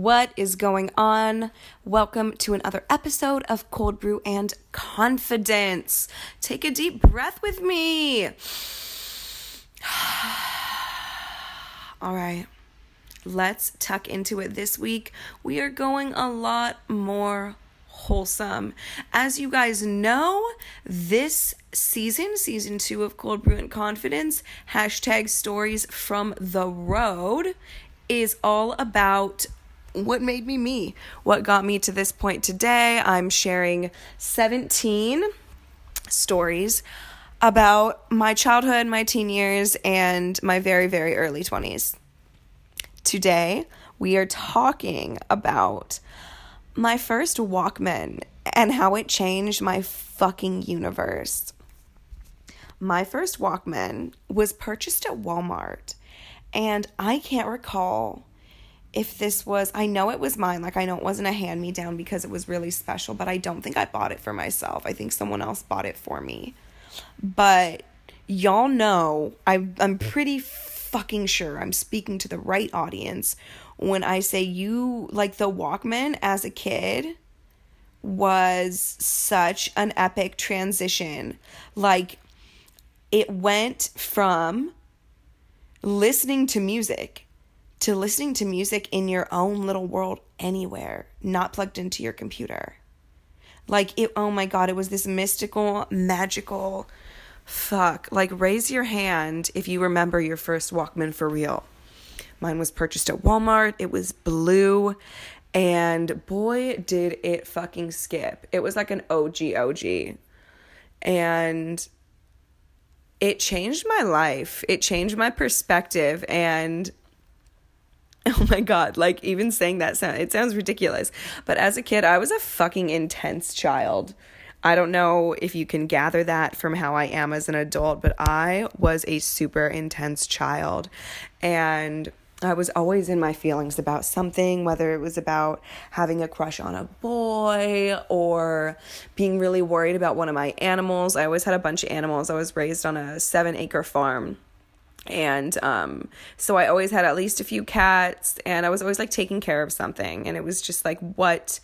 What is going on? Welcome to another episode of Cold Brew and Confidence. Take a deep breath with me. All right, let's tuck into it this week. We are going a lot more wholesome. As you guys know, this season, season two of Cold Brew and Confidence, hashtag stories from the road, is all about what made me me, what got me to this point today. I'm sharing 17 stories about my childhood, my teen years, and my very, very early 20s. Today, we are talking about my first Walkman and how it changed my fucking universe. My first Walkman was purchased at Walmart, and I can't recall if this was, I know it was mine, like I know it wasn't a hand me down because it was really special, but I don't think I bought it for myself. I think someone else bought it for me. But y'all know, I, I'm pretty fucking sure I'm speaking to the right audience when I say you like the Walkman as a kid was such an epic transition. Like it went from listening to music to listening to music in your own little world anywhere, not plugged into your computer. Like it oh my god, it was this mystical, magical fuck. Like raise your hand if you remember your first Walkman for real. Mine was purchased at Walmart. It was blue. And boy, did it fucking skip. It was like an OG OG. And it changed my life. It changed my perspective. And oh my God, like even saying that sound, it sounds ridiculous. But as a kid, I was a fucking intense child. I don't know if you can gather that from how I am as an adult, but I was a super intense child. And I was always in my feelings about something, whether it was about having a crush on a boy or being really worried about one of my animals. I always had a bunch of animals. I was raised on a seven acre farm. And um, so I always had at least a few cats, and I was always like taking care of something. And it was just like what,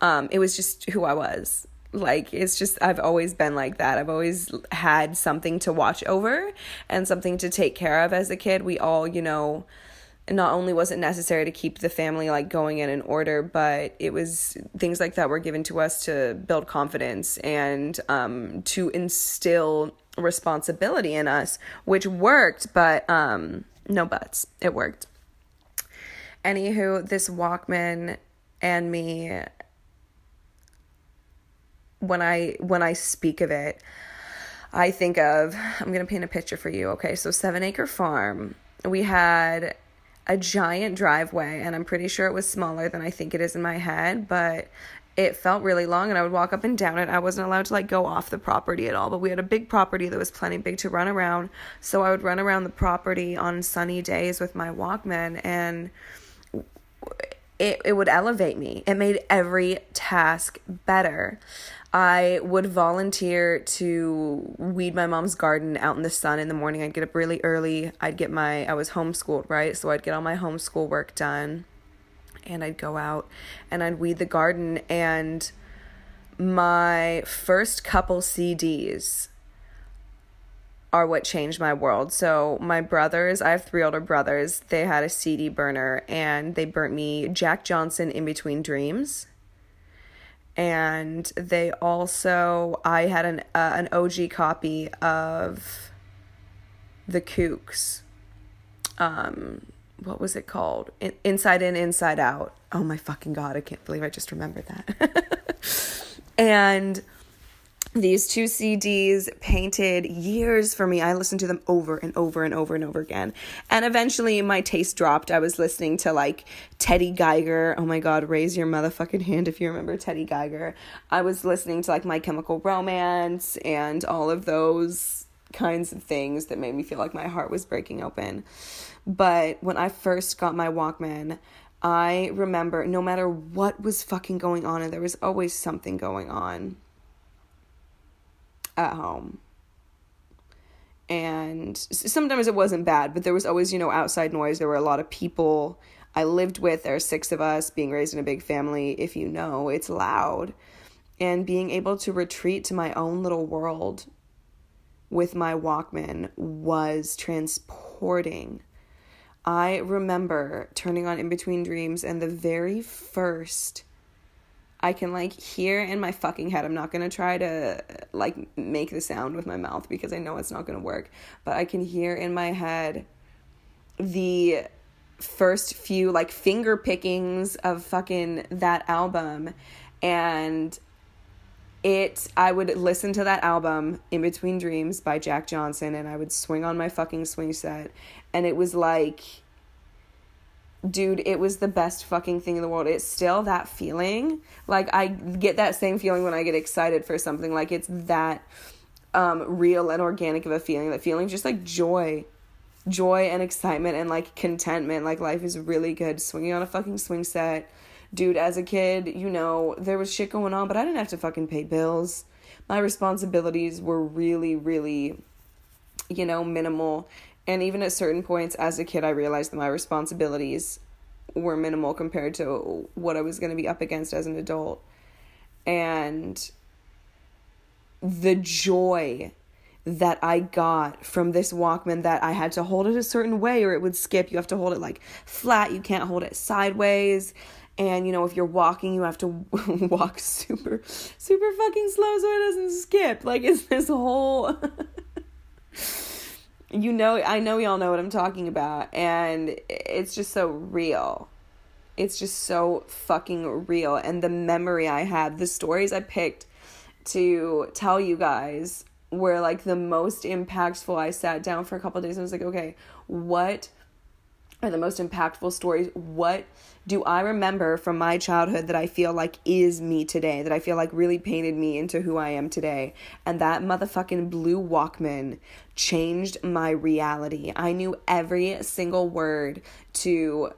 um, it was just who I was like it's just I've always been like that. I've always had something to watch over and something to take care of as a kid. We all, you know, not only was it necessary to keep the family like going in an order, but it was things like that were given to us to build confidence and um, to instill responsibility in us, which worked, but um, no buts. It worked. Anywho, this Walkman and me when I when I speak of it, I think of I'm gonna paint a picture for you. Okay, so seven acre farm. We had a giant driveway, and I'm pretty sure it was smaller than I think it is in my head, but it felt really long and I would walk up and down it. I wasn't allowed to like go off the property at all, but we had a big property that was plenty big to run around. So I would run around the property on sunny days with my Walkman and it it would elevate me. It made every task better. I would volunteer to weed my mom's garden out in the sun in the morning. I'd get up really early. I'd get my, I was homeschooled, right? So I'd get all my homeschool work done and I'd go out and I'd weed the garden. And my first couple CDs are what changed my world. So, my brothers, I have three older brothers, they had a CD burner and they burnt me Jack Johnson in Between Dreams and they also I had an uh, an OG copy of the Kooks. Um, what was it called? In- Inside In, Inside Out. Oh my fucking god! I can't believe I just remembered that. and these two CDs painted years for me. I listened to them over and over and over and over again. And eventually my taste dropped. I was listening to like Teddy Geiger. Oh my God, raise your motherfucking hand if you remember Teddy Geiger. I was listening to like My Chemical Romance and all of those kinds of things that made me feel like my heart was breaking open. But when I first got my Walkman, I remember no matter what was fucking going on, and there was always something going on at home. And sometimes it wasn't bad, but there was always, you know, outside noise. There were a lot of people I lived with. There are six of us, being raised in a big family. If you know, it's loud. And being able to retreat to my own little world with my Walkman was transporting. I remember turning on In Between Dreams, and the very first I can like hear in my fucking head. I'm not gonna try to like make the sound with my mouth because I know it's not gonna work, but I can hear in my head the first few like finger pickings of fucking that album and it I would listen to that album In Between Dreams by Jack Johnson and I would swing on my fucking swing set. And it was like dude it was the best fucking thing in the world. It's still that feeling. Like I get that same feeling when I get excited for something. Like it's that um real and organic of a feeling. That feeling just like joy. Joy and excitement and like contentment. Like life is really good. Swinging on a fucking swing set dude, as a kid, you know, there was shit going on, but I didn't have to fucking pay bills. My responsibilities were really, really, you know, minimal. And even at certain points as a kid, I realized that my responsibilities were minimal compared to what I was going to be up against as an adult. And the joy that I got from this Walkman that I had to hold it a certain way or it would skip. You have to hold it like flat, you can't hold it sideways and you know if you're walking you have to walk super super fucking slow so it doesn't skip. Like it's this whole you know i know y'all know what i'm talking about. And it's just so real. It's just so fucking real. And the memory i have the stories i picked to tell you guys were like the most impactful. I sat down for a couple days and was like okay what are the most impactful stories what do I remember from my childhood that I feel like is me today, that I feel like really painted me into who I am today. And that motherfucking blue Walkman changed my reality. I knew every single word to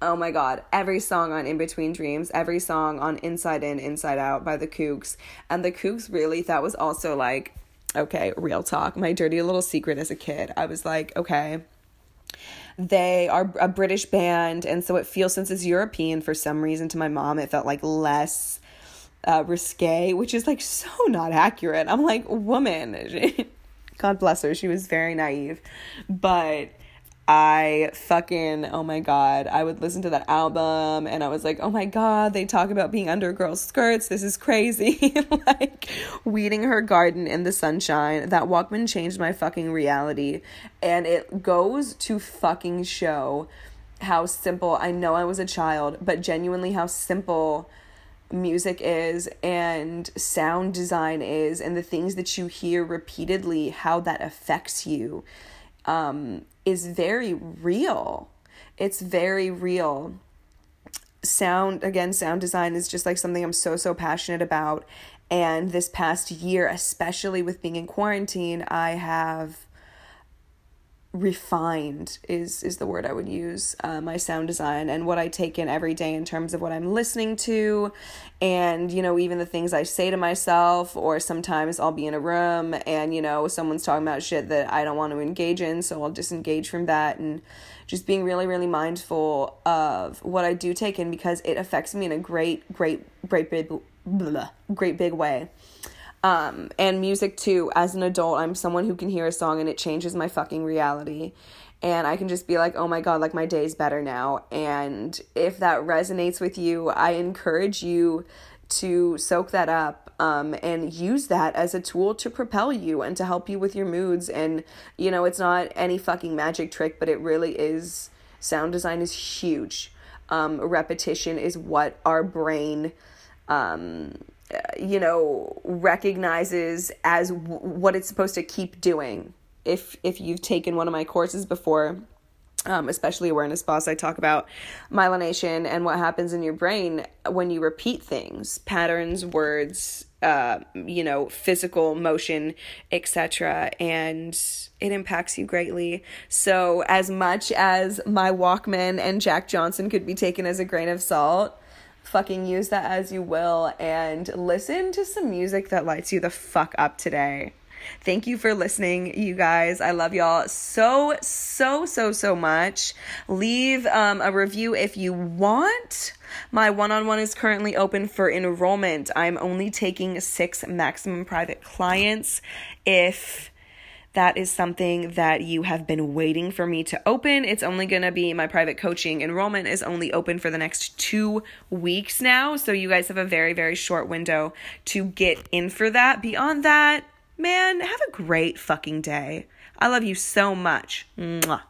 oh my god, every song on In Between Dreams, every song on Inside In, Inside Out by the Kooks. And the Kooks really, that was also like, okay, real talk, my dirty little secret as a kid. I was like, okay they are a British band, and so it feels since it's European for some reason to my mom, it felt like less uh, risque, which is like so not accurate. I'm like, woman, God bless her, she was very naive, but I fucking, oh my God, I would listen to that album and I was like, oh my God, they talk about being under girls' skirts. This is crazy. like, weeding her garden in the sunshine. That Walkman changed my fucking reality. And it goes to fucking show how simple, I know I was a child, but genuinely how simple music is and sound design is and the things that you hear repeatedly, how that affects you. Um, is very real. It's very real. Sound, again, sound design is just like something I'm so, so passionate about. And this past year, especially with being in quarantine, I have refined is is the word I would use uh, my sound design and what I take in every day in terms of what I'm listening to. And you know even the things I say to myself or sometimes I'll be in a room and you know someone's talking about shit that I don't want to engage in so I'll disengage from that and just being really really mindful of what I do take in because it affects me in a great great great big blah, great big way um, and music too. As an adult, I'm someone who can hear a song and it changes my fucking reality. And I can just be like, oh my God, like my day's better now. And if that resonates with you, I encourage you to soak that up um, and use that as a tool to propel you and to help you with your moods. And, you know, it's not any fucking magic trick, but it really is. Sound design is huge. Um, repetition is what our brain um, you know recognizes as w- what it's supposed to keep doing. If if you've taken one of my courses before um, especially awareness boss i talk about myelination and what happens in your brain when you repeat things patterns words uh, you know physical motion etc and it impacts you greatly. So as much as my walkman and jack johnson could be taken as a grain of salt fucking use that as you will and listen to some music that lights you the fuck up today. Thank you for listening, you guys. I love y'all so, so, so, so much. Leave um, a review if you want. My one on one is currently open for enrollment. I'm only taking six maximum private clients. If that is something that you have been waiting for me to open. It's only going to be my private coaching enrollment is only open for the next two weeks now. So you guys have a very, very short window to get in for that. Beyond that, man, have a great fucking day. I love you so much. Mwah.